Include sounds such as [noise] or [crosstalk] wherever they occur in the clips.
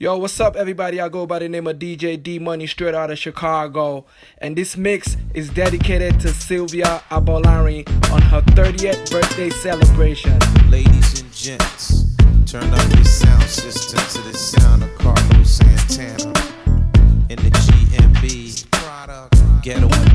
Yo, what's up, everybody? I go by the name of DJ D Money, straight out of Chicago, and this mix is dedicated to Sylvia Abolari on her 30th birthday celebration. Ladies and gents, turn up your sound system to the sound of Carlos Santana in the GMB. Get away.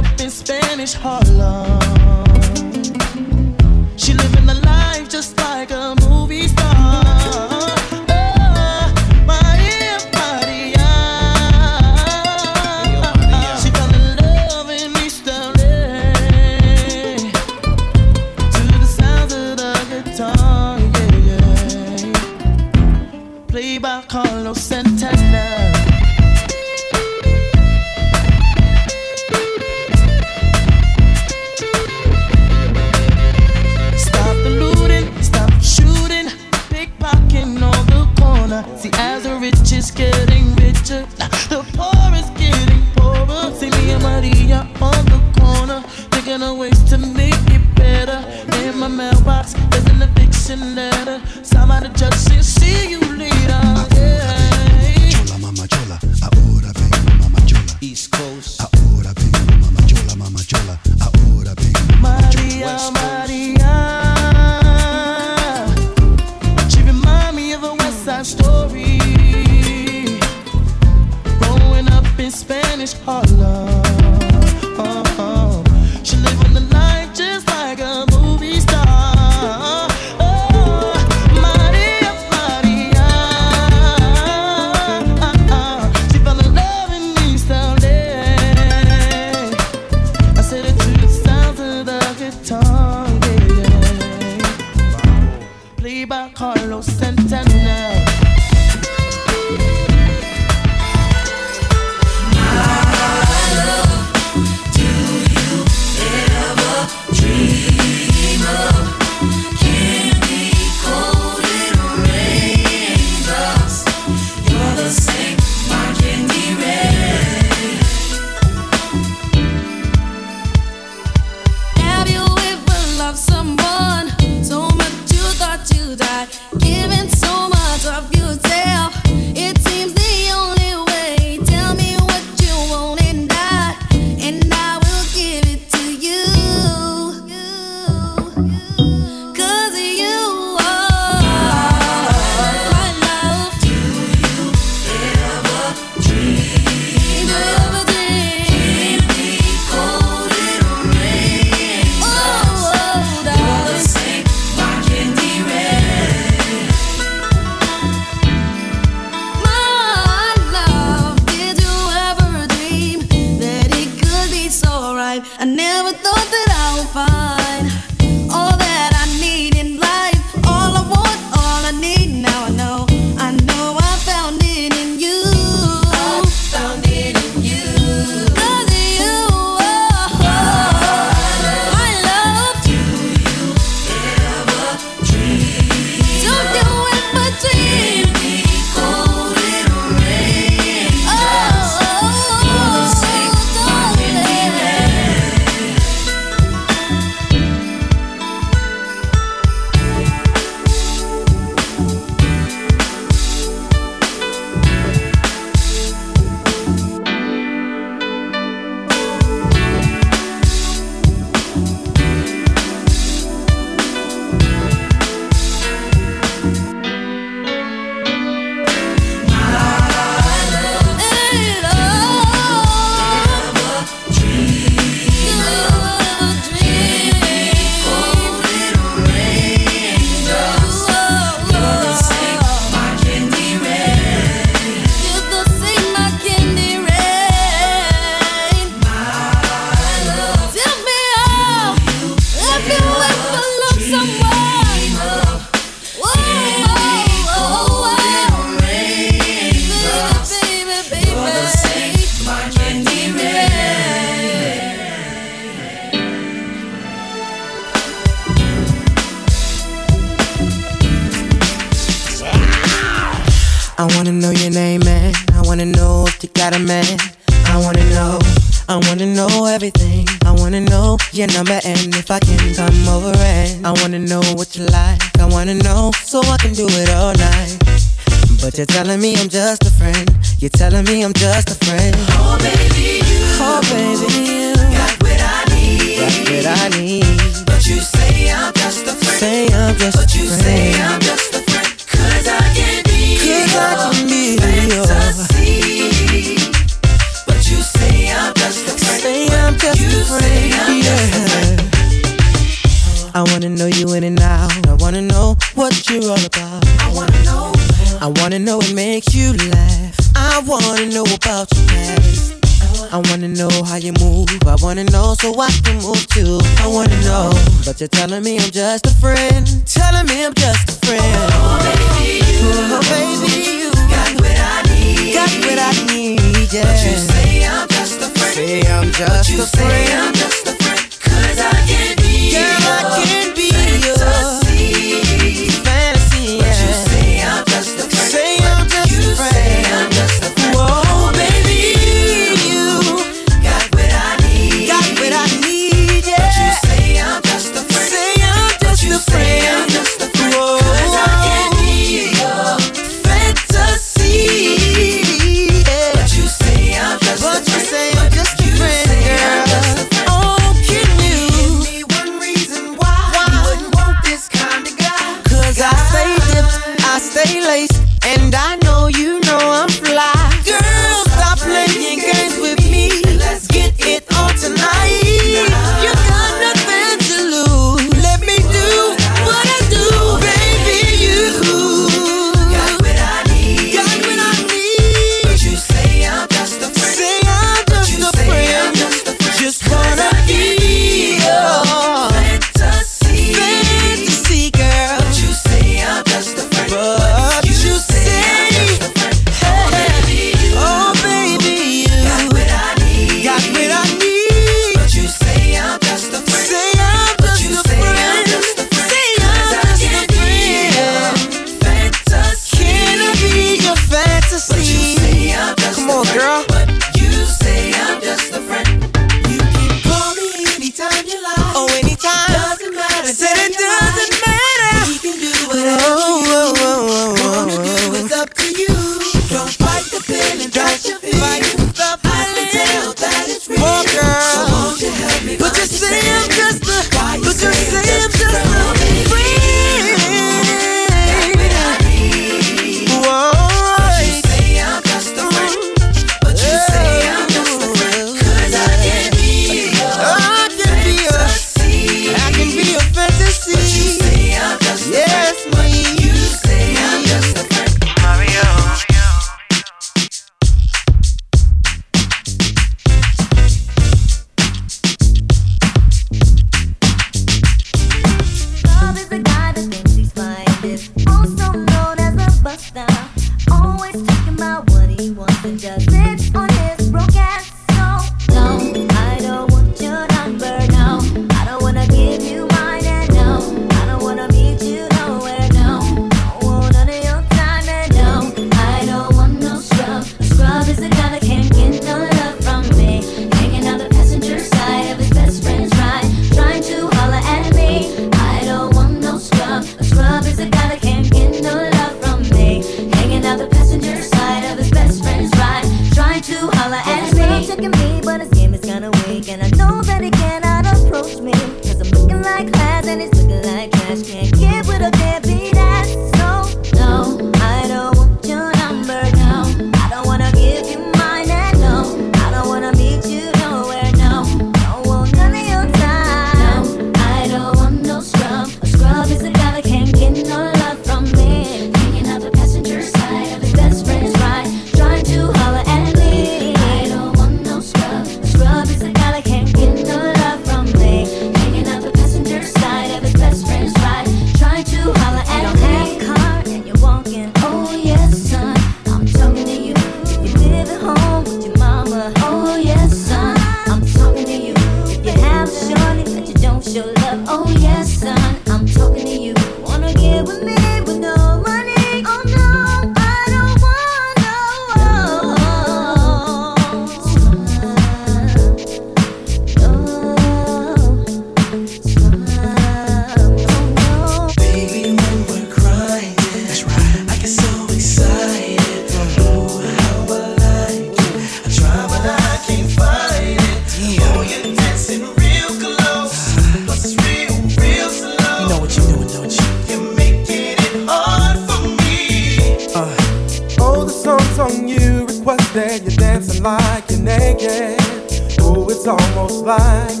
Bye.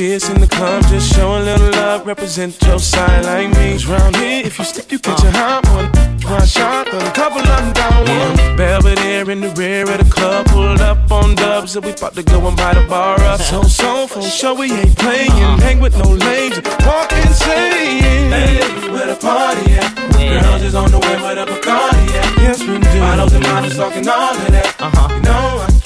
See us in the club. Just show a little love, represent your side like me. 'Cause round here, if you slip, you catch a hot one. One shot, but a couple of them down one. Belvedere in the rear of the club, pulled up on dubs, and we about to go and buy the bar up. [laughs] So, so, for sure, we ain't playing. Hang with no lames, walk insane. Hey, where the party at? Girls is on the way, where the Bacardi at? Yes, we do. Models and models talking all of that. Uh-huh. You know, I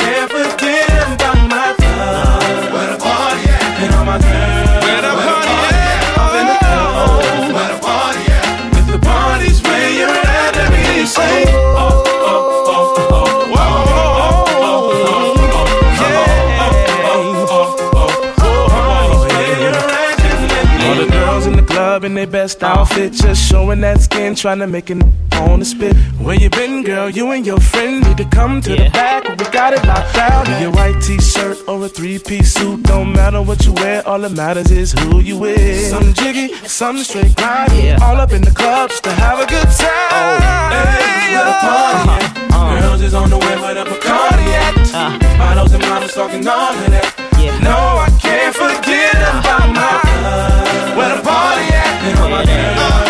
their best outfit, just showing that skin, trying to make it on the spit. Where you been, girl? You and your friend need to come to the back. We got it locked down. In your white t-shirt or a three-piece suit, don't matter what you wear. All that matters is who you with. Some jiggy, some straight grind. All up in the club just to have a good time. Oh, Hey, where the party at? Uh. Girls is on the way, where the Bacardi at? Uh. Models and models talking all of that. No, I can't forget about my love my name.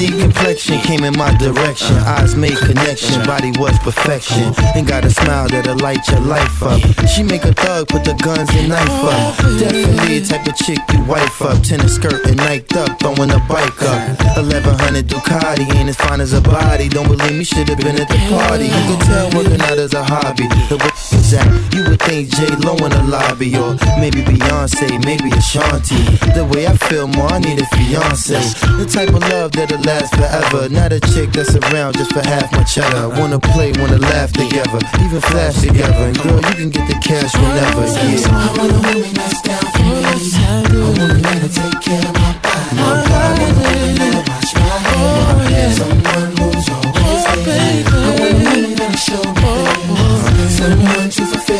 unique complexion came in my direction. Eyes made connection, body was perfection. And got a smile that'll light your life up. She make a thug put the guns and knife up. Definitely type of chick you wife up. Tennis skirt and niked up, throwing a bike up. 1100 Ducati ain't as fine as a body. Don't believe me, should've been at the party. You can tell working out is a hobby. The at, you would think J Lo in the lobby or maybe Beyonce, maybe Ashanti. The way I feel more, I need a fiance. The type of love that'll last forever. Not a chick that's around just for half my cheddar. Wanna play, wanna laugh together, even flash together. And girl, you can get the cash whenever. Yeah. I want a woman that's down for me. A woman that'll take care of my body. I want a woman that'll watch my head. Oh, Someone who's always oh, there. I want a woman that'll show me things. Oh, Someone to fulfill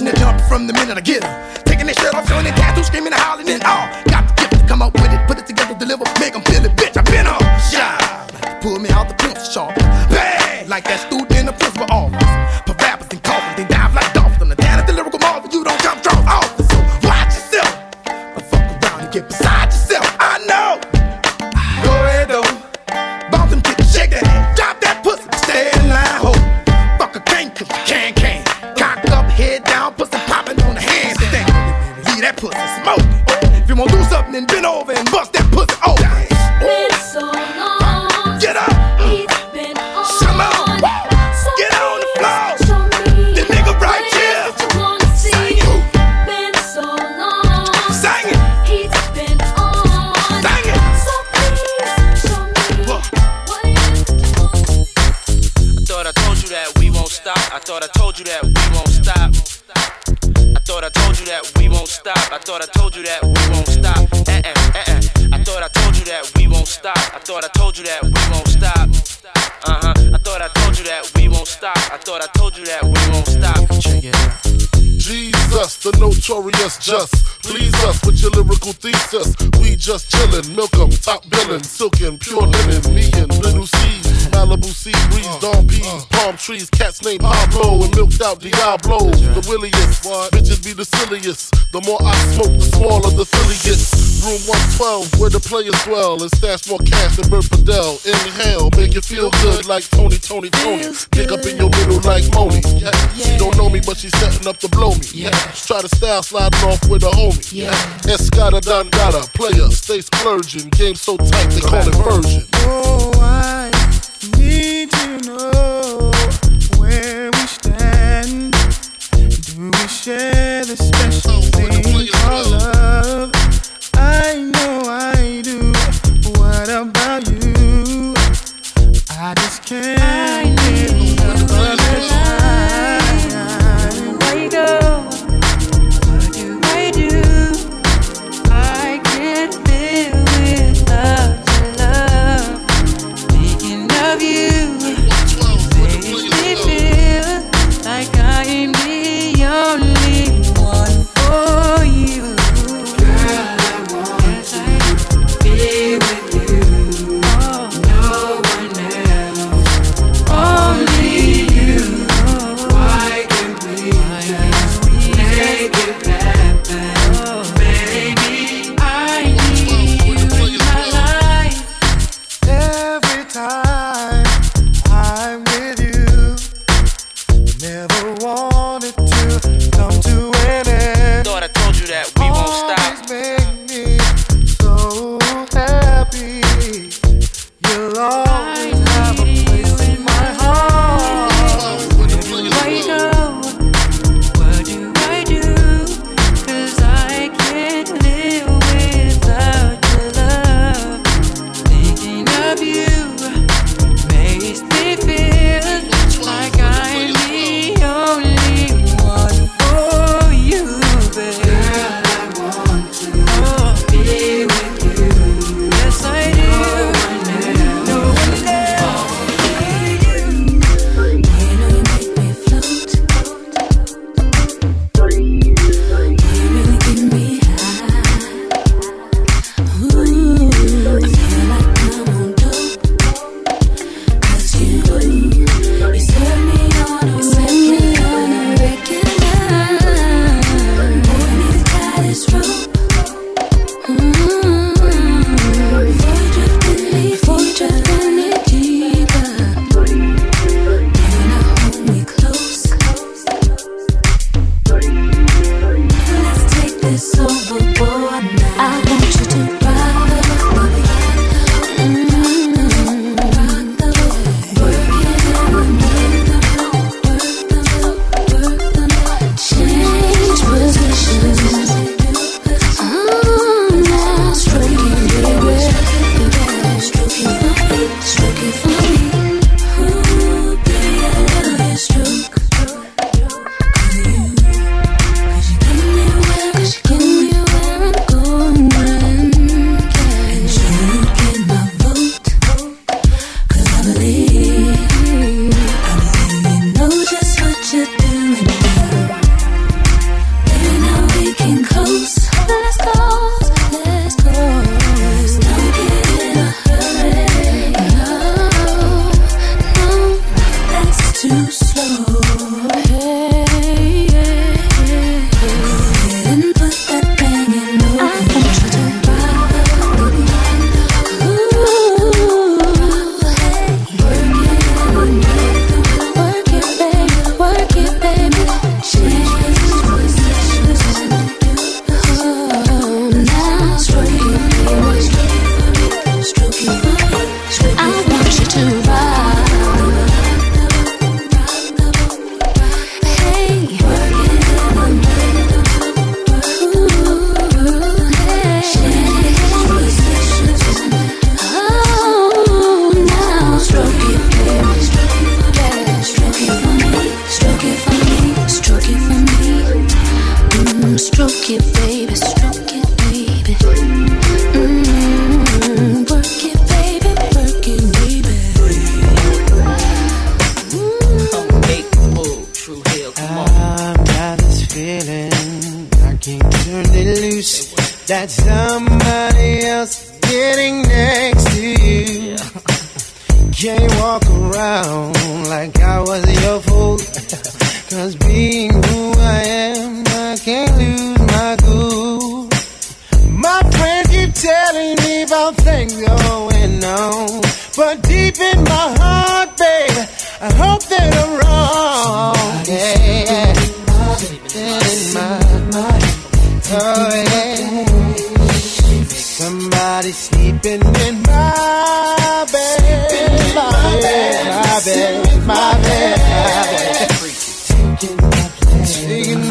and and jumping from the minute I get them. Taking their shirt off, showing their tattoos, screaming and hollering and all. Thought I told you that we won't stop. I thought I told you that we won't stop. I thought I told you that we won't stop. Eh eh eh eh. I thought I told you that we won't stop. I thought I told you that we won't stop. Uh huh. I thought I told you that we won't stop. I thought I told you that we won't stop. Check it out. Jesus, the notorious just. Please us with your lyrical thesis. We just chillin', milk 'em, top billin', silkin', pure linen. Me and little C's, Malibu sea breeze, dawn peas, palm trees, cats named Pablo and milked out Diablo. The williest, bitches be the silliest. The more I smoke, the smaller the gets. Room 112, where the players dwell, and stash more cash than Bert Fidel. Inhale, make you feel good like Tony, Tony, Tony. Pick up in your middle like Moni. Yeah. She don't know me, but she's setting up to blow me. Yeah. Try to style sliding off with a homie. Yeah. Escada Dangada, player, stay splurging. Game so tight, they call it version. Oh, I need to know where we stand. Do we share the special oh, thing called love? I know I do. What about you? I just can't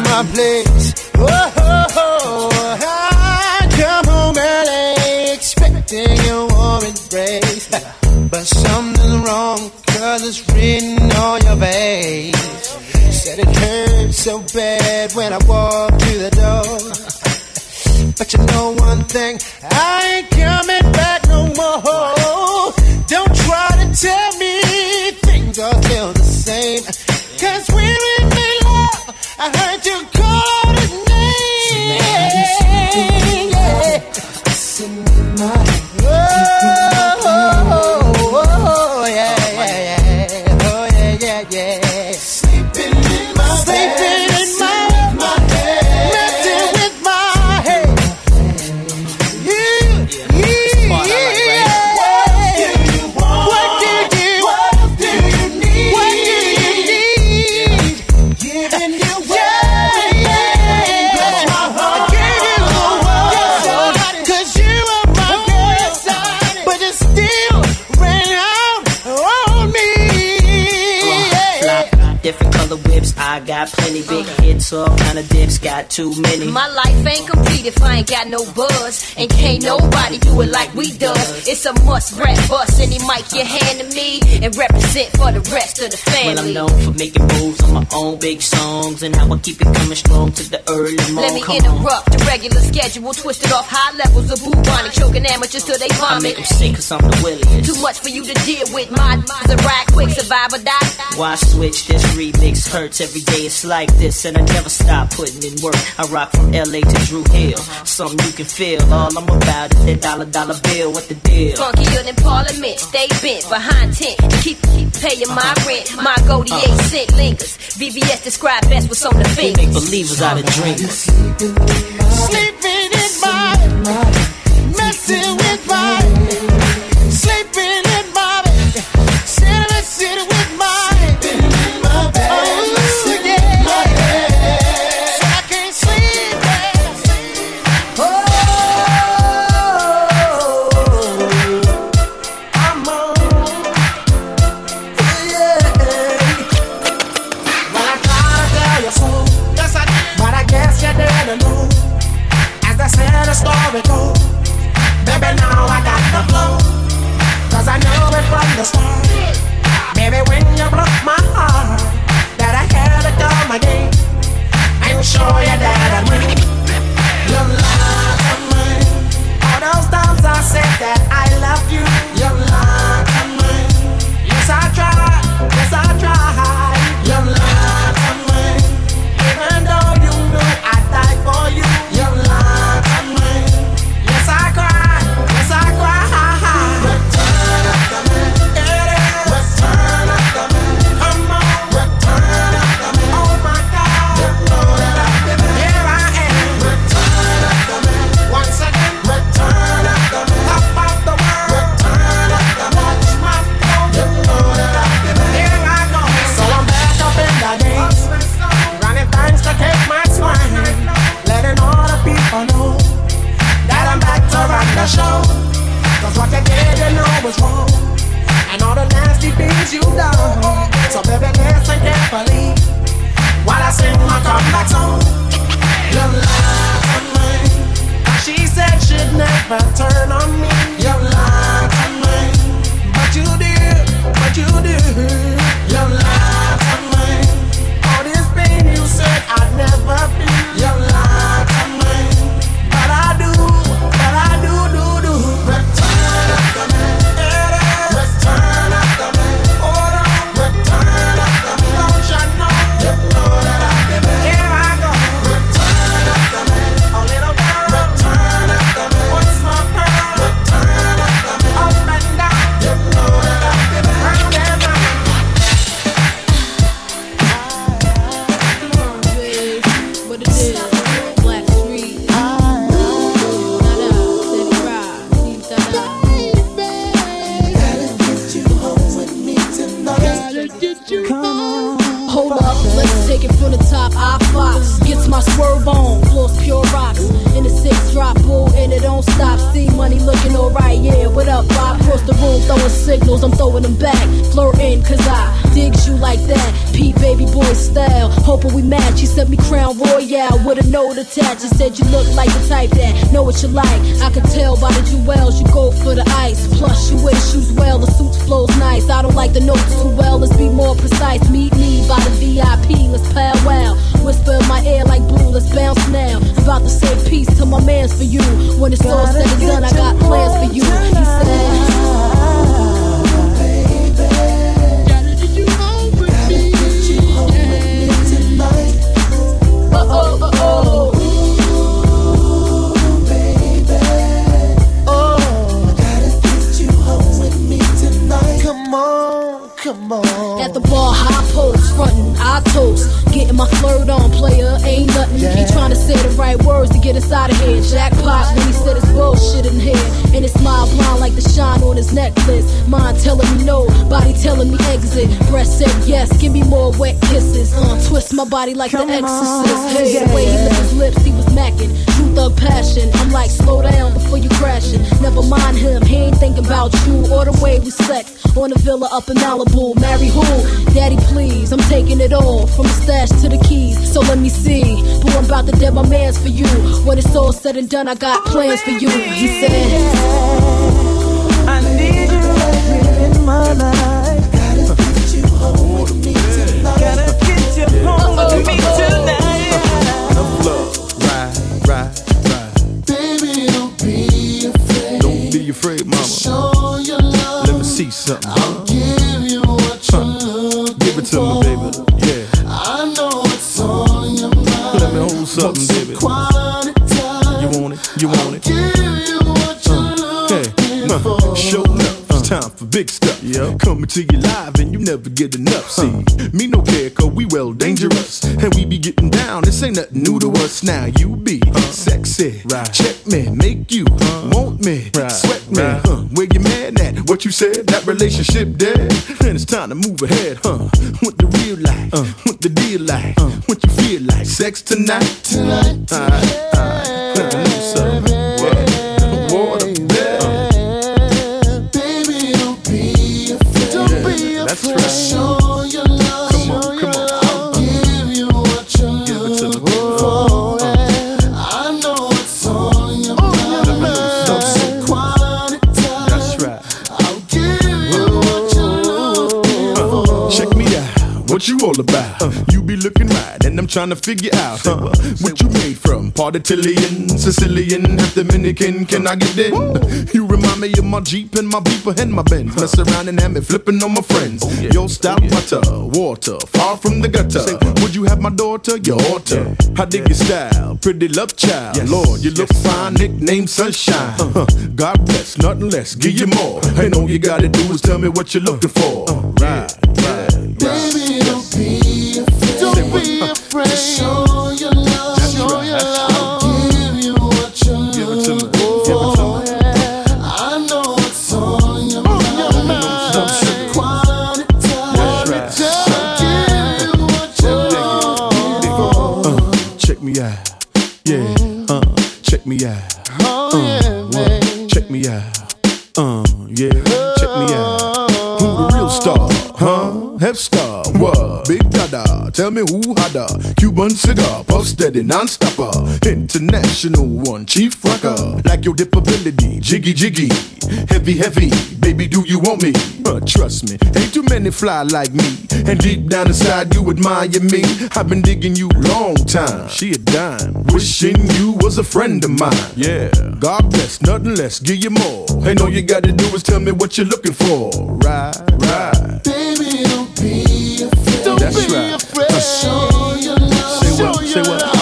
my place. Oh, oh, oh, I come home early expecting a warm embrace. But something's wrong, cause it's written on your face. Said it hurt so bad when I walked through the door. But you know one thing, I ain't coming back no more. Don't try to tell got plenty. Big hits, all kind of dips, got too many. My life ain't complete if I ain't got no buzz. And can't nobody do it like we does. It's a must rap bust. Any mic you hand to me and represent for the rest of the family. Well, I'm known for making moves on my own big songs and how I keep it coming strong to the early morning. Let me Come on. interrupt the regular schedule, twisted off high levels of bubonic, choking amateurs till they vomit. I make them sick cause I'm the williest. Too much for you to deal with. My is a ride quick, survive or die. Why switch? This remix hurts every day. It's like this, and I never stop putting in work. I rock from LA to Drew Hill. Something you can feel. All I'm about is that dollar dollar bill. What the deal? Funkier than Parliament, stay bent behind tent. Keep keep paying my rent. My goldie uh-huh. eight cent lingers. VVS describe best what's on the They fingers. make believers out of dreamers. Sleeping in my twist my body like the exorcist. Hey, the way he licked his lips, he was macking. True thug passion. I'm like, slow down before you crashing. Never mind him, he ain't thinking about you or the way we sex. On a villa up in Malibu. Marry who? Daddy, please. I'm taking it all from the stash to the keys. So let me see. Boy, I'm about to dead my mans for you. When it's all said and done, I got plans for you. He said. I need you in my life. Time. You what you look. Give it to my baby. Yeah. I know what's on your life. Let me hold something, baby. You want it? You want it? Give you what you're uh, looking for. show up. It's time for big stuff. Coming to you live never get enough. See, me no care, cause we well dangerous. And we be getting down, this ain't nothing new to us. Now you be sexy. right. Check me, make you want me, right. sweat me. Huh. Where you mad at? What you said? That relationship dead. And it's time to move ahead, huh? What the real life? What the deal like? What you feel like? Sex tonight? Tonight. Alright, alright. Let me all about? You be looking right, and I'm trying to figure out huh, what you made from. Part Italian, Sicilian, half Dominican. Can I get it? You remind me of my Jeep and my Beeper and my Benz. Mess around and have me flipping on my friends. Your style, butter, water, far from the gutter. Would you have my daughter? Your daughter. I dig your style, pretty love child. Lord, you look fine, nickname Sunshine. Uh, [laughs] God bless, nothing less, give you more. And all you gotta do is tell me what you're looking for. Right, right. Be Tell me who had a Cuban cigar. Puff steady, non-stopper. International one. Chief rocker. Like your dip ability. Jiggy, jiggy. Heavy, heavy. Baby, do you want me? Uh, trust me. Ain't too many fly like me. And deep down inside, you admire me. I've been digging you long time. She a dime. Wishing you was a friend of mine. Yeah. God bless, nothing less. Give you more. And all you gotta do is tell me what you're looking for. Right, right. Baby, That's right. Show your love. Say Show what? Say what?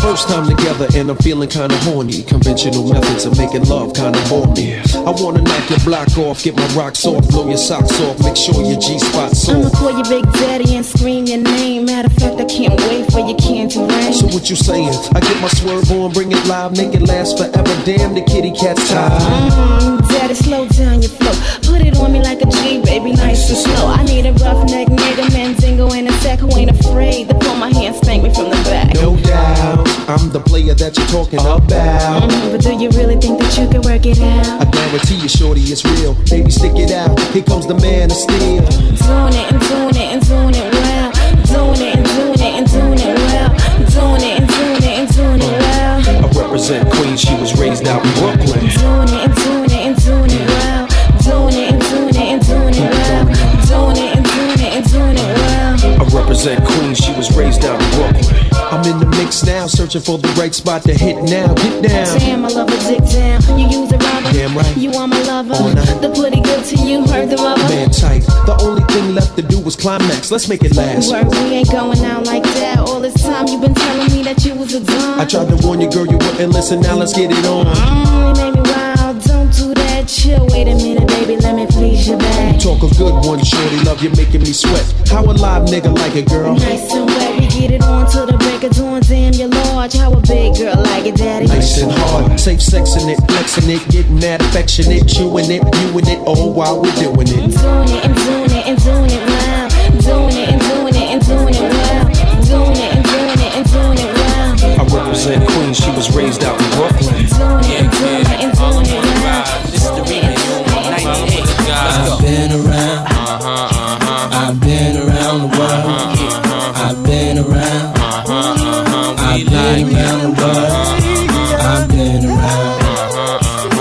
First time together and I'm feeling kinda horny. Conventional methods of making love kinda bore me. I wanna knock your block off, get my rocks off, blow your socks off, make sure your G spot's I'ma call your Big Daddy and scream your name. Matter of fact, I can't wait for your candy rain. So what you saying? I get my swerve on, bring it live, make it last forever. Damn, the kitty cat's tired. Mm, daddy, slow down your flow. Put it on me like a G, baby, nice and slow. I need a roughneck nigga, Mandingo in a sack who ain't afraid to pull my hand, spank me from the back. No doubt, I'm the player that you're talking about. Mm, but do you really think that you can work it out? I guarantee you, shorty, it's real. Baby, stick it out. Here comes the man of steel. Doing it and doing it and doing it well. Doing it and doing it and doing it well. Doing it and doing it and doing it well. I represent Queens, she was raised out in Brooklyn. Doing it and doing it and doing searching for the right spot to hit now. Get down. Damn, I love a dick down. You use a rubber. Damn right. You are my lover. The pretty good to you, heard the rubber. Man tight. The only thing left to do was climax. Let's make it last. Word, we ain't going out like that. All this time you been telling me that you was a dumb. I tried to warn you, girl, you wouldn't listen. Now let's get it on. Mm, you made me wild. Don't do that. Chill. Wait a minute, baby. Let me please your back. You Talk a good one, shorty. Love you making me sweat. How a live nigga like it, girl? Nice and wet. Get it on till the break of dawn. Damn, you're large. How a big girl like it, daddy? Nice and hard, safe sexing it, flexing it, getting that affectionate, chewing it, viewing it, all while we're doing it. Doing it and doing it and doing it well. Doing it and doing it and doing it well. Doing it and doing it and doing it well. I represent Queens, she was raised out in Brooklyn. Doing it and doing it I've been around. I've been around.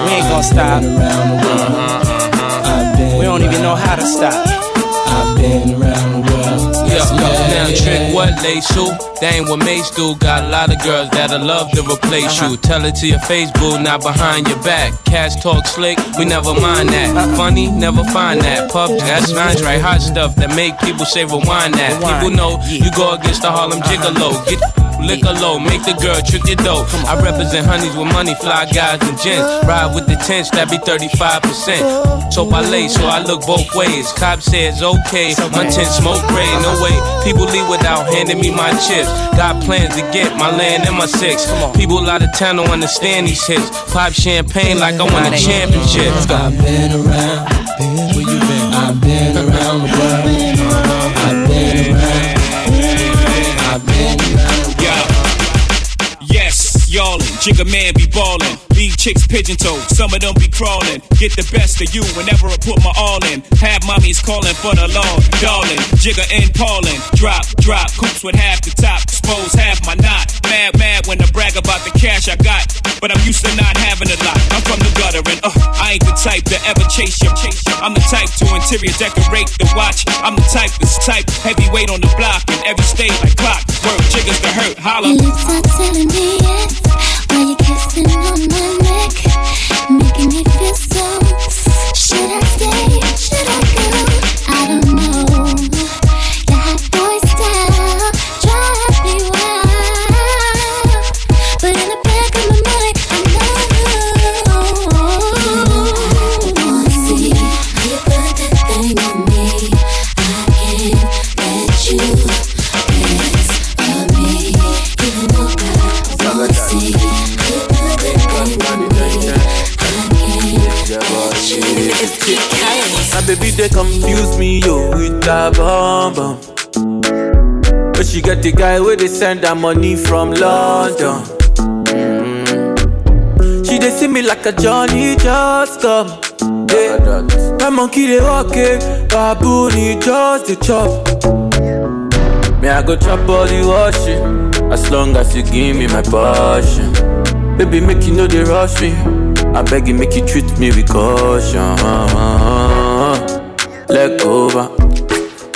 We ain't gonna stop. Around the world. Uh-huh, uh-huh. I've been We don't even know how to stop. I've been around the world. Yeah, now trick what they shoot. That ain't what Mase do. Got a lot of girls that'll love to replace uh-huh. you. Tell it to your face, boo, not behind your back. Cash talk slick, we never mind that. Funny, never find that. Puff, that's nice, right? Hot stuff that make people say rewind that. People know you go against the Harlem Gigolo. Get liquor low, make the girl trick your dough. I represent honeys with money, fly guys and gents. Ride with the tents, that be 35%. So I lay, so I look both ways. Cop says okay, my tent smoke gray, no way. People leave without handing me my chips. Got plans to get my land and my six. People out of town don't understand these hits. Pop champagne like I won a championship. I've been around. Where you been? I've been around the world. Jigga man be ballin'. Leave chicks pigeon toed, some of them be crawlin'. Get the best of you whenever I put my all in. Have mommies callin' for the law, darling. Jigga and Paulin', drop, drop, coops with half the top, expose half my knot. Mad, mad when I brag about the cash I got, but I'm used to not having a lot. I'm from the gutter and uh, I ain't the type to ever chase you. I'm the type to interior decorate the watch. I'm the type that's type heavyweight on the block in every state like clock. Word jiggers to hurt, holla. Your lips telling me yes While you're kissing on my neck? Making me feel so baby they confuse me yo with that bomb bomb. But she got the guy where they send her money from London. Mm. She they see me like a Johnny just come. My monkey they walk it, baboon he just the chop. Me I go chop all the washing, as long as you give me my passion. Baby make you know they rush me. I beg you make you treat me with caution. Leg over,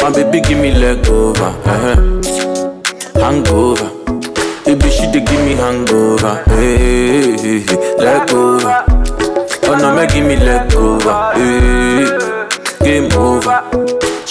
my baby give me leg over. uh Hangover, baby she dey give me hangover. Hey, hey, hey. leg over. Oh no, make give me leg over. Hey, game over.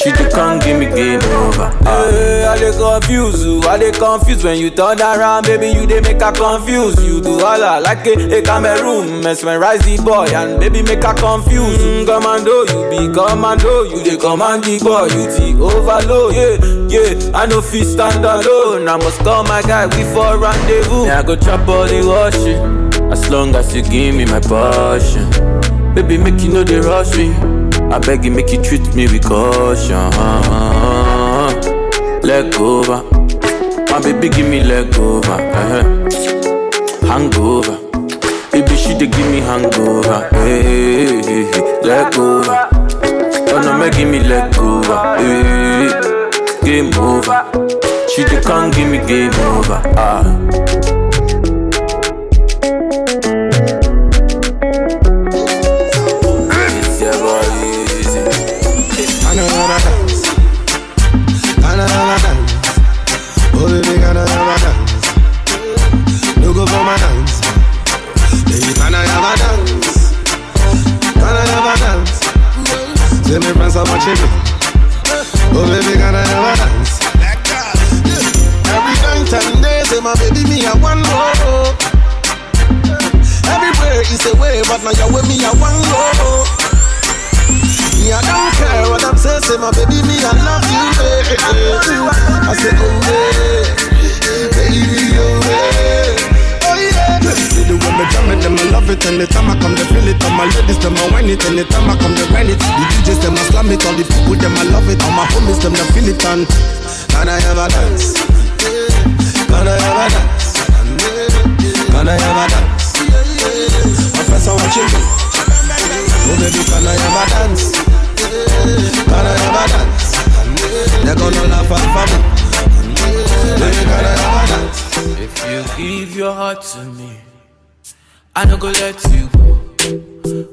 She dey come give me game over. Hey, I dey confuse you, I dey confused when you turn around, baby. You dey make her confuse. You do all I like a, a Cameroon, mesmerize the boy and baby make her confuse. Mm, commando, you be commando, you dey command the boy, you the overload. Yeah, yeah, I know fit stand alone. I must call my guy, we for rendezvous. Yeah, I go chop all the washing, as long as you give me my passion. Baby, make you know they rush me. I beg you, make you treat me with caution. Leg over, my baby, give me leg over. Uh-huh. Hangover, baby, she dey give me hangover. Hey, hey, hey, leg over. Oh no, make give me leg over. Hey, game over. She dey come give me game over. Ah.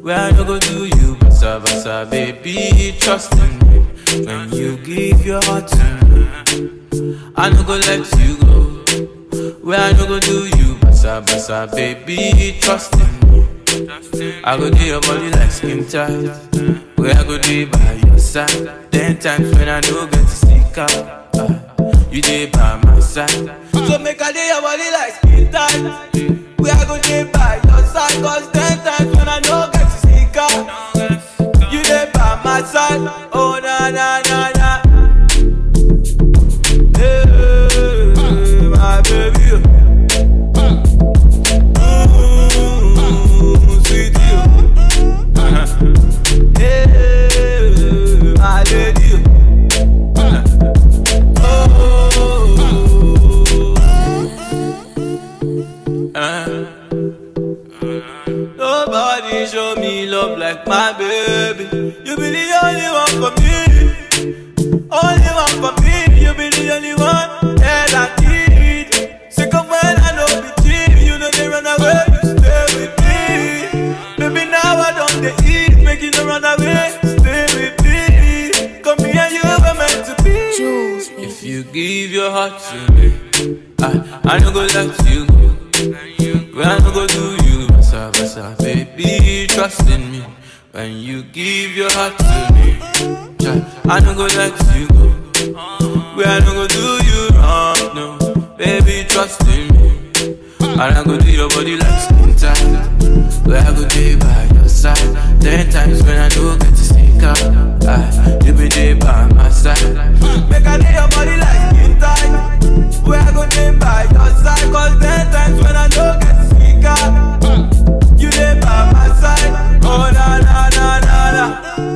Where I no go do you, basa basa, baby, trust in me. When you give your heart to me, I no go let you go. Where I no go do you, basa basa, baby, trust in me. I go do your body like skin tight. Where I go do by your side. Ten times when I no get to stick out. ah, You dey by my side. So make I do your body like skin tight. Where I go do by your side. Cause ten by my side. Oh na na na na. Hey, my baby. Mm, sweetie. Hey, my lady. Like my baby. The only one for me. Only one for me. You be the only one that I need. Sick of when I know be cheap. You know they run away. You stay with me. Baby, now I don't they eat. Make you no run away. Stay with me. Come here, you were meant to be. If you give your heart to me, I, I no go let you go. When I no go do you, basa basa, baby, trust in me. When you give your heart to me, I no go let you go. When I no go do you wrong, no, baby, trust in me. And I go do your body like skin tight. Where I go day by your side. Ten times when I don't get to sneak out, ah, you be there by my side. Make I do your body like skin tight. Where I go day by your side. Cause ten times when I don't get to sneak out, you there by my side. Oh na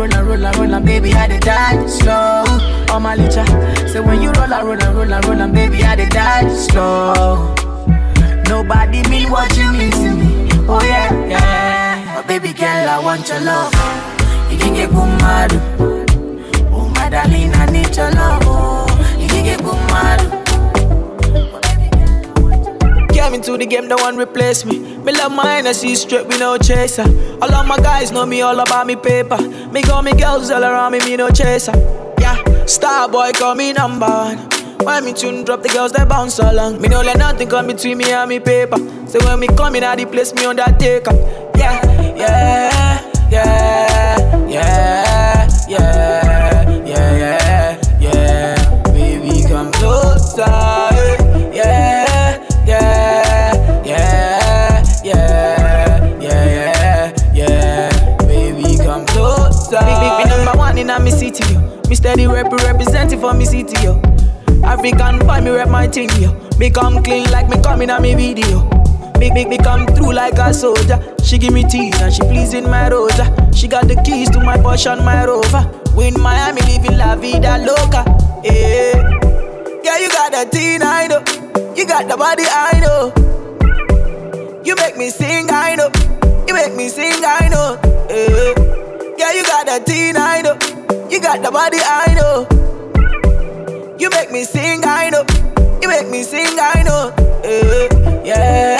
roll and roll and roll and baby, I dey die slow. Oh my licha. Say when you roll and roll and roll and roll and baby, I dey die slow. Nobody mean what you mean to me. Oh yeah, yeah. Oh, baby girl, I want your love. You can get kumadu. Oh my darling, I need your love. You can get kumadu. Came into the game, no one replace me. Me love I see straight, we no chaser. All of my guys know me all about me paper. Me got me girls all around me, me no chaser. Yeah, star boy call me number one. When me tune drop, the girls they bounce along. Me no let nothing come between me and me paper. So when me come in, I the place me undertaker. Yeah, yeah, yeah, yeah, yeah, yeah, yeah, yeah. Baby, come closer. Me steady rep representing for me city, yo. African boy, me rep my thing, yo. Me come clean like me coming on me video. Big, big, me come through like a soldier. She give me teas and she pleasing my rosa. She got the keys to my Porsche and my Rover. We in Miami living la vida loca. Yeah, yeah, you got the teen, I know. You got the body, I know. You make me sing, I know. You make me sing, I know. Yeah, yeah, you got the teen, I know. You got the body, I know. You make me sing, I know. You make me sing, I know. Eh, yeah,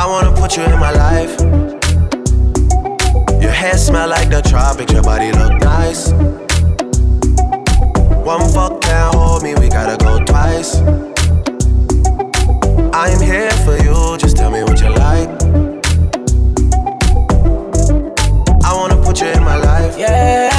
I wanna put you in my life. Your hair smell like the tropics, your body look nice. One fuck can't hold me, we gotta go twice. I'm here for you, just tell me what you like. I wanna put you in my life. Yeah,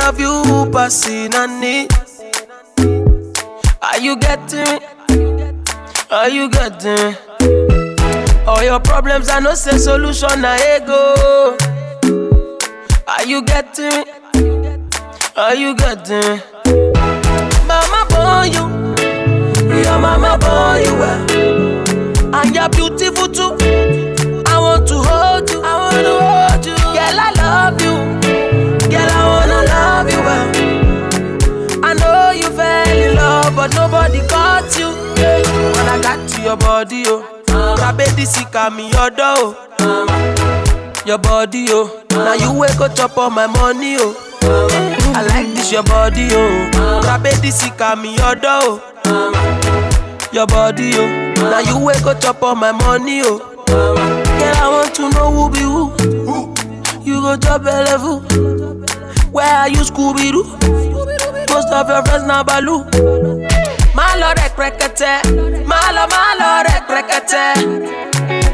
I of you, passing on it. Are you getting? Are you getting? All your problems, I no say solution, na ego. Are you getting? Are you getting? Mama born you, your mama born you well, and you're beautiful too. Body, oh. Rabedi sika me your door, oh. Uh-huh. Your body, oh. Uh-huh. Now you wake up chop all my money, oh. Uh-huh. I like this your body, oh. Rabedi sika me your door, oh. Your body, oh. Now you wake up chop all my money, oh. Girl, I want to know who be who. You go a level. Where are you, Scooby Doo? Most of your friends now Baloo. Malo rek rekete, malo malo rek rekete.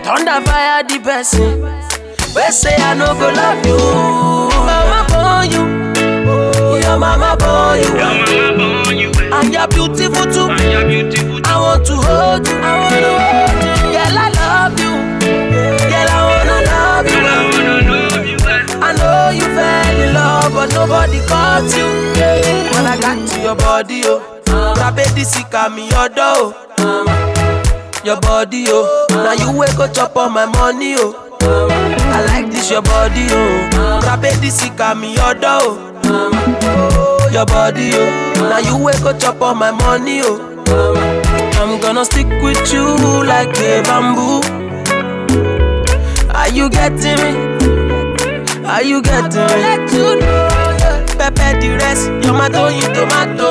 Thunder fire the person. We say I no go love you. Mama born you, your mama born you. And you're beautiful too. I want to hold you, I wanna hold you. Girl, I love you. Girl, I wanna love you. I know you fell in love, but nobody caught you. When I got to your body, oh. Rabedi sika me door, oh. Your body, oh. Now you wake up chop all my money, oh. I like this your body, oh. Rabedi sika me door, oh. Your body, oh. Now you wake up chop all my money, oh. I'm gonna stick with you like a bamboo. Are you getting me? Are you getting me? You know, the rest, my toy tomato.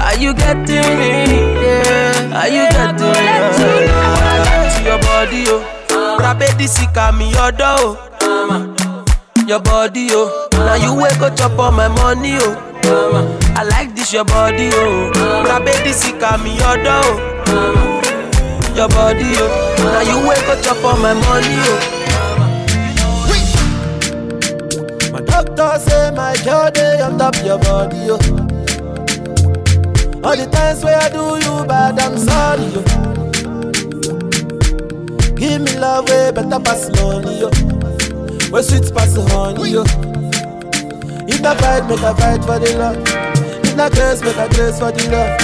Are you getting me? Yeah. Are you getting me? Yeah. To your body, oh. Rabedi sika me your door, oh. Your body, oh. Now you wake up chop all my money, oh. I like this your body, oh. Rabedi sika me your door, oh. Your body, oh. Now you wake up chop all my money, oh. Doctor say my girl day on top your body, yo. All the times where I do you bad, I'm sorry, yo. Give me love way better pass money, yo. Where sweet pass honey, yo. If I fight, make a fight for the love. If I grace, make a grace for the love.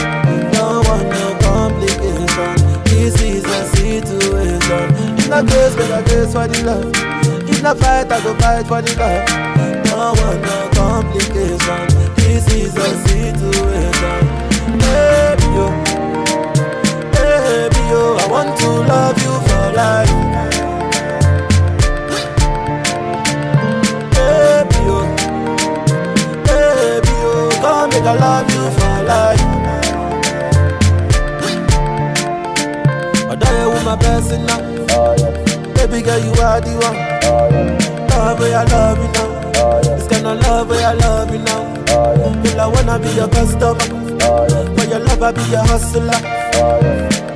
No want no complication. This is a situation. If I grace, make a grace for the love. I fight, I go fight for the love. No want no complication. This is a situation. Baby, yo. Baby, yo. I want to love you for life. Baby, yo. Baby, yo. Come make I love you for life. Although you my blessing now. Baby girl, you are the one. Love where I love you now. Kind of love where I love you now. Girl, I wanna be your customer. For your love, I be your hustler.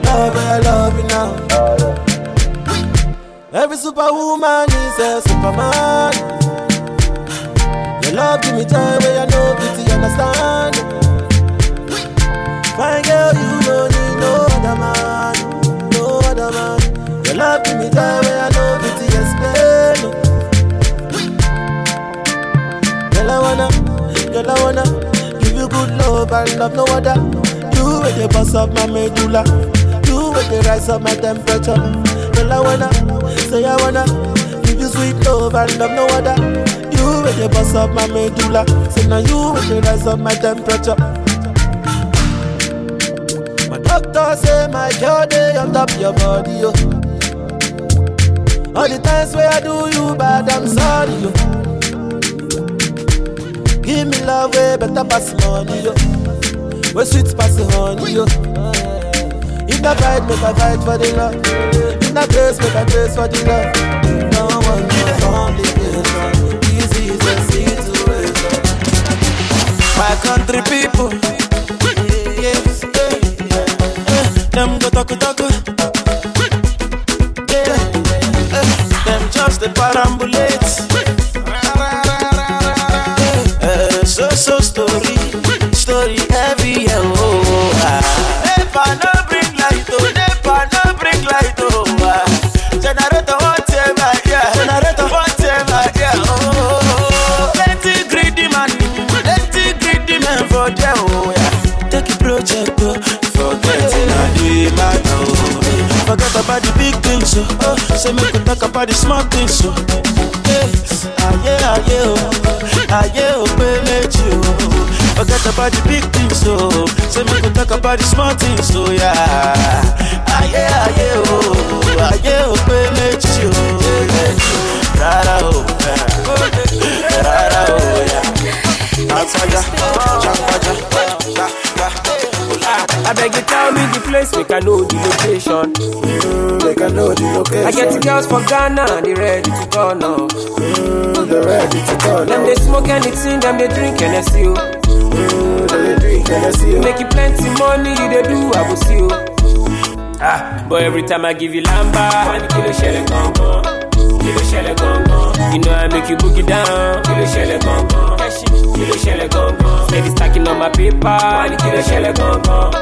Love where I love you now. Every superwoman is a superman. Your love give me joy where I know pity understand. Fine girl, you don't need no other man, no other man. Your love give me joy where I know pity explain. Girl, I wanna, girl, I wanna give you good love and love no other. You with the boss of my medulla, you with the rise of my temperature. Girl, I wanna, say I wanna give you sweet love and love no other. You with the boss of my medulla, say now you with the rise of my temperature. My doctor say my girl day on top your body, yo. All the times where I do you bad, I'm sorry, yo. Give me love way better pass money, yo. Where sweet pass the honey, yo. If I fight, make I fight for the love. If I grace, make I grace for the love. No one no complication. Easy is a situation. My country people, yes, eh, eh, them go talk talk, about the small things, oh. Yeah, aye, aye, oh, aye, oh, pé méjì, oh. Forget about the big things, so say me go talk about the small things, so yeah. Aye, aye, oh, aye, oh, méjì, oh, rárá, oh, rárá, oh, yeah. Àtàjà, jàǹgbàjà, me the place, make I know the location. Mm, make I know the location. I get the girls for Ghana, they ready to go now. Mm, they ready to go Them they smoke anything, them they drink Hennessy. oh. Mm, they drink Hennessy. oh. Make you plenty money, you they do, I will see you. Ah, but every time I give you lamba, one kilo shell gong gong, kilo shell gong gong. You know I make you book it down, kilo shell gong gong, kilo shell gong gong. Steady stacking on my paper, one kilo shell gong gong,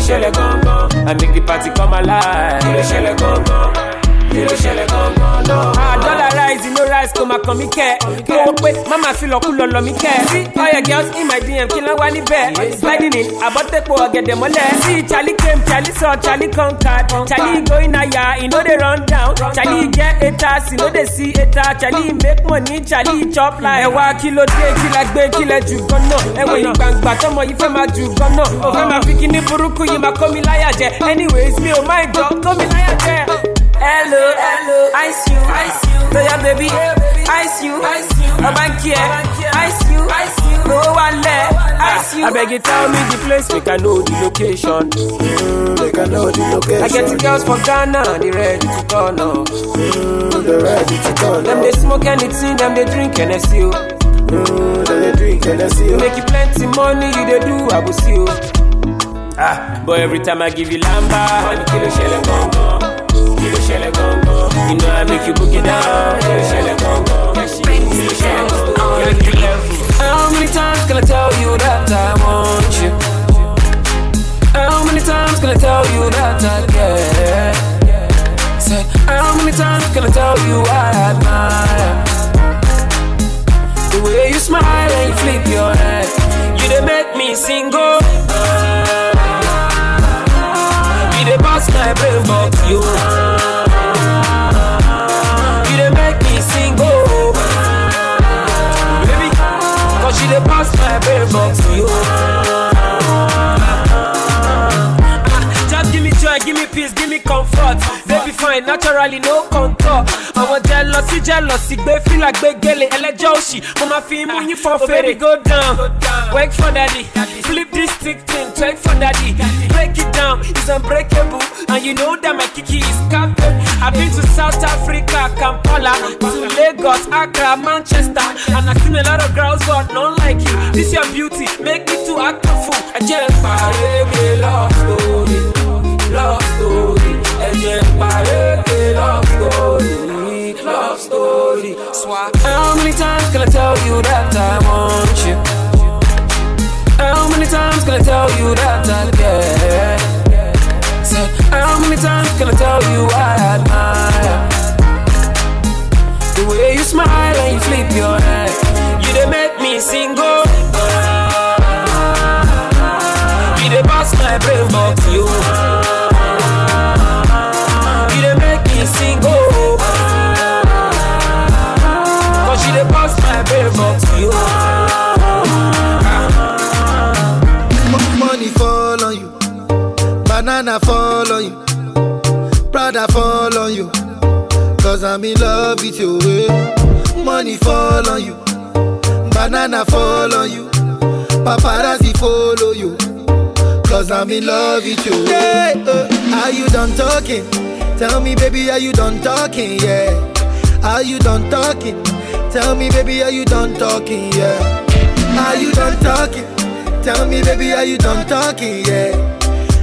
shell gong gong. I make the party come alive, shell gong gong. Kilo shell gong gong, no. Ah, dollar rise, you know rise, come and come me care. Mo pe, mama feel like cool on me care. See, all your girls in my DM, kill a wani bear. Sliding in, about the poor, get them all there. See, Charlie came, Charlie saw, Charlie conquered. Charlie going higher, you know they run down. Charlie get haters, you know they see haters. Charlie make money, Charlie chop like. Ẹ̀wá kí ló dé, kí lẹ gbé, kí lẹ jù gan-an. Ẹ̀wọ̀n ìgbàǹgbà tọmọ yìí fẹ́ máa jù gan-an. Ó fẹ́ máa fi kíní burúkú yìí máa kó mi láyà jẹ. Anyways, mi ò má ìjọ, kó mi láyà jẹ. Hello, hello, ice you, ice you. Toya baby, ice you, ice you. Ọba ń kí ẹ, ice you, ice you. Owó wà lẹ̀, ice you. Abeg you tell me the place, make I know the location. Mm, make I know the location. I get the girls for Ghana, they ready to turn up. Mm, they ready to turn Them they smoke anything, them they drink Hennessy. oh. Mm, they dey drink Hennessy. oh. Make you plenty money, you they do, I will see you. Ah, but every time I give you lamba, one kilo shell gong gong, You know I make you book down, level. How many times can I tell you that I want you? How many times can I tell you that I care? Said, how many times can I tell you I admire? The way you smile and you flip your you make me my brain you. You You they bust my brain box, you. Just give me joy, give me peace, give me comfort. Baby fine, naturally no contour. Àwọn jealousy, jealousy, gbé fìlà gbé gèlè ẹlẹ́jọ́ òṣì. Mo máa fi imú yín fọ́ oh, fèrè. go down, work for daddy. Flip this stick thing, twerk for daddy. Break it down, it's unbreakable. And you know that my kiki is captain. I've been to South Africa, Kampala, to Lagos, Accra, Manchester. And I've seen a lot of girls, but none like you. This your beauty, make me to act a fool. I just party, love story, love story. How many times can I tell you that I want you? How many times can I tell you that I care? Said, how many times can I tell you I admire? The way you smile and you flip your you make me single. Banana fall on you, Prada fall on you. Cause I'm in love with you. Money fall on you, banana fall on you, paparazzi follow you. Cause I'm in love with you. Yeah, uh, are you done talking? Tell me, baby, are you done talking? Yeah. Are you done talking? Tell me, baby, are you done talking? Yeah. Are you done talking? Tell me, baby, are you done talking? Yeah.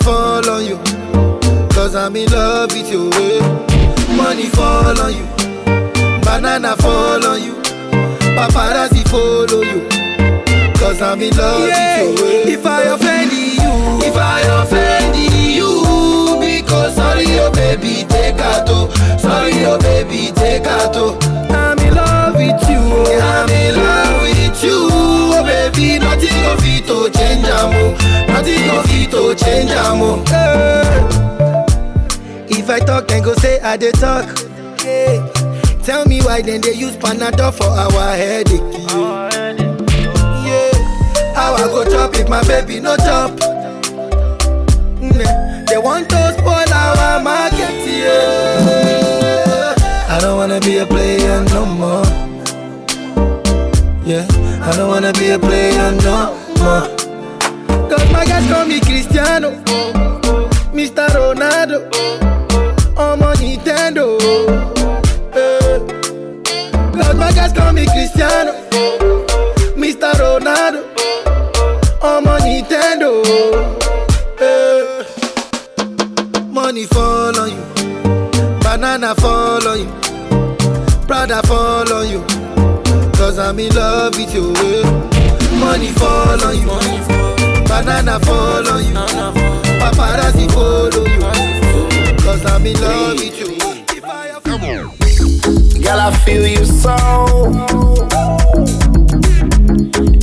fall on you. Cause I'm in love with you. eh. Money fall on you, banana fall on you, paparazzi follow you. Cause I'm in love with you. If I offend you, if I offend you, because sorry, oh baby, take out. oh. Sorry, oh baby, take out. oh. I'm in love with you. I'm in love with you. Oh baby, nothing of it to change amo. Oh. Nothing of it to change amo. Oh. Eh. If I talk, then go say I dey talk. Yeah. Tell me why then they use Panadol for our headache. Yeah. How I go chop if my baby no chop? Nah. They want to spoil our market. Yeah. I don't wanna be a player no more. Yeah. I don't wanna be a player no more. Cause my guys call me Cristiano, Mr. Ronaldo, ọmọ Nintendo. Eh. Cause my guys call me Cristiano, Mr. Ronaldo, ọmọ Nintendo. Eh. Money fall on you, banana fall on you, Prada fall on you. Cause I'm in love with you. eh. Money fall on you, banana fall on you, paparazzi follow you. Cause I'm in love with you. Girl, I feel you so.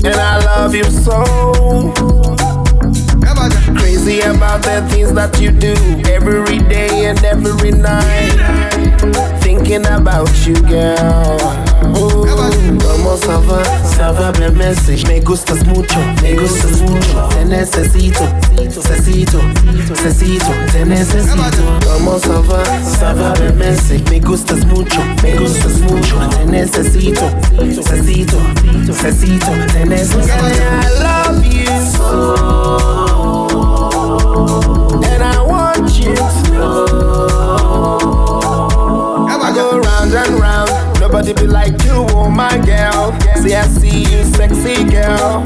And I love you so. Crazy about the things that you do every day and every night. Thinking about you, girl. Como ça va, ça va bien merci Me gustas mucho, me gustas mucho. Te necesito, necesito, necesito Te necesito. Como ça va, ça va bien merci Me gustas mucho, me gustas mucho. Te necesito, necesito, necesito Te necesito. I love you so And I want you to know. I go round and round Nobody be like you, oh my girl. See, I see you, sexy girl.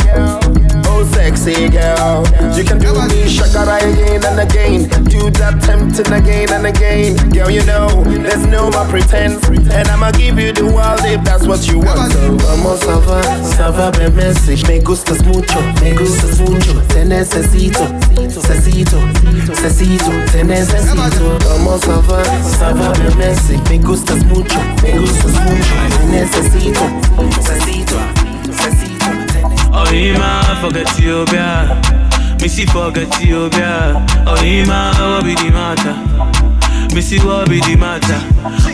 Oh, sexy girl. You can do me shakara again and again. Do that tempting again and again. Girl, you know, there's no more pretense. And I'ma give you the world if that's what you want. So, vamos a merci. Me gustas mucho, me gustas mucho. Te necesito, necesito, necesito, te necesito. Vamos a va bien merci. Me gustas mucho, me gustas mucho. Te necesito, necesito, necesito. Oh, Ima, forget Ethiopia. Missy, forget Ethiopia. Oh, Ima, what be the matter? Missy, what be the matter?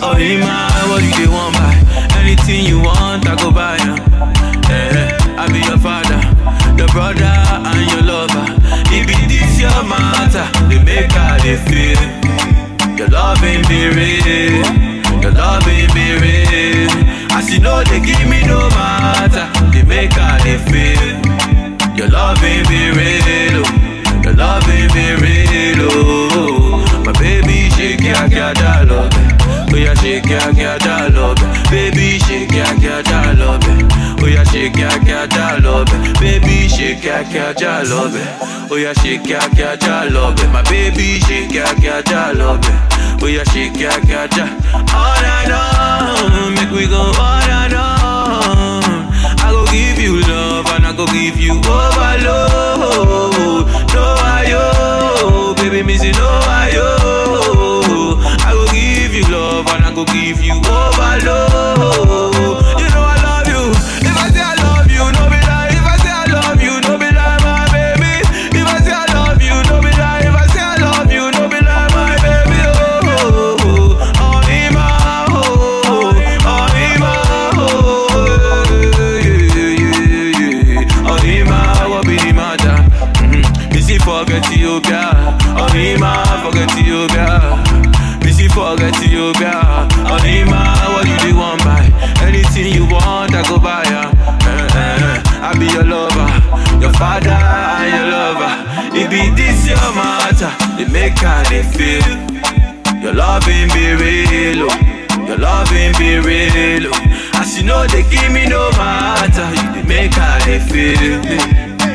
Oh, Ima, what do they want buy? Anything you want, I go buy ya. Eh, I be your father, your brother, and your lover. It is your matter, they make how they feel. Your love ain't be real. Your love ain't be real. As you know, they give me no matter. They make how they feel. Your love ain't be real. oh. Your love ain't be real. Oh. My baby, shake ya, ya, da, love. Oh, yeah, shake ya, ya, da, love. Baby, shake da, love. Baby, shake da, love. Oh, yeah, shake da, love. My baby, shake da, love. Oh, yeah, shake da. All I know, make we go all I know. I go give you love and I go give you overload. No, I baby, missing no, I. I go give you love and I go give you overload. Make how they feel. Your love ain't be real, oh. Your love ain't be real, oh. As you know, they give me no matter. You they make how they feel.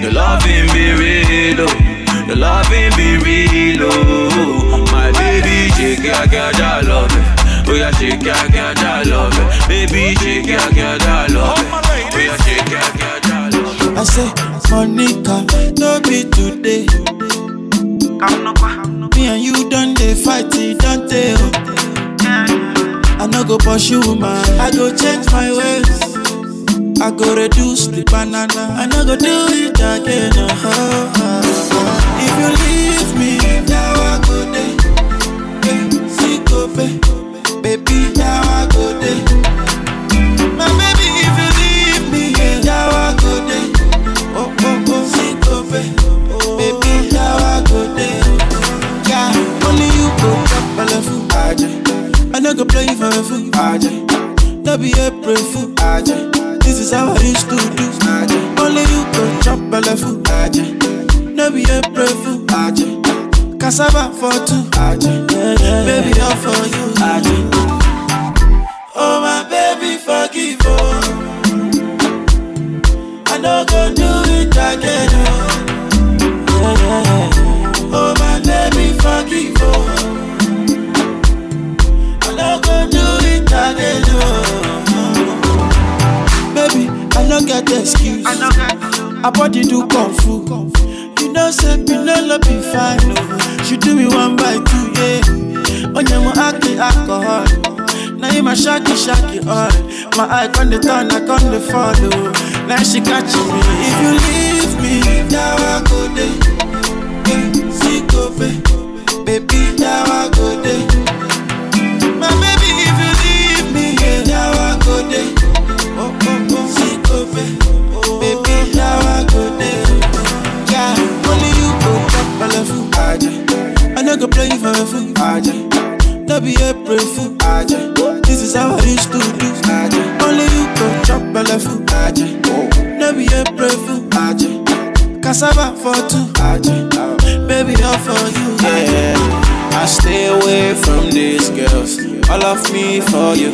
Your love ain't be real, oh. Your love ain't be real, oh. My baby, shake ya, ya, ya, love it. Oh yeah, shake ya, get ya love it. Baby, shake ya, get ya love it. Oh yeah, shake ya, get ya love it. I say, Monica, no be today. Me and you done they fight, it don't tell. I no go pursue man, I go change my ways. I go reduce the banana, I no go do it again. uh If you go play for a Aje. No be April fool. This is how I used to do. Only you go chop belle fool. No be April fool. Cassava for two. Baby, all for you. Oh my baby, forgive oh. I no go do it again, oh. Oh my baby, get excuse. I body do kung fu. You know, say Pinelo be fine, oh. She do me one by two, yeah. Onyemo acting alcohol. Now you my shaky shaky all. My eye on the turn, I on the follow. Now she catching me. If you leave me, now I go there. Baby, now I go there. Of me for you.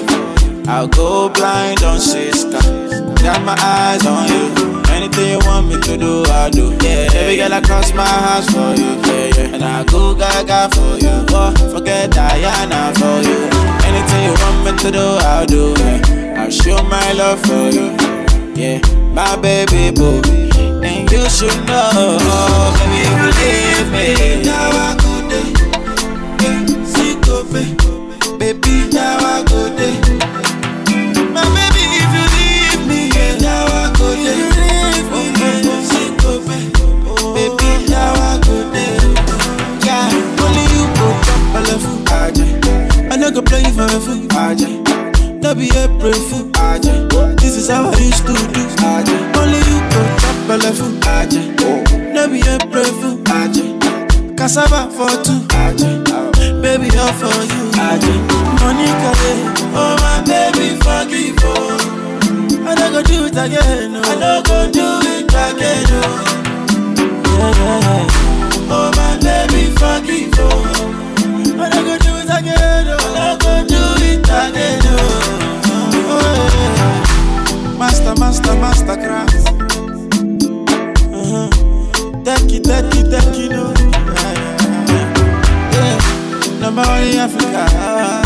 I'll go blind on sister. Got my eyes on you. Anything you want me to do, I'll do. Yeah, every girl I cross my house for you. Yeah, yeah. And I go gaga for you. Oh, forget Diana for you. Anything you want me to do, I'll do. Yeah. I'll show my love for you. Yeah, my baby boo. And you should know, baby, you leave me, now I No for a Aja. No be April fool. This is how I used to do. Only you go chop belle fool. No be April fool. Cassava for two. Baby, all for you. Monica, oh my baby, forgive oh. I no go do it again, oh. I no go do it again, oh. Yeah, yeah. Oh my baby, forgive oh. Do it again, oh. oh. Master, master, master. Uh-huh. Take it, take it, take it. Yeah, yeah, yeah. yeah. Number one in Africa.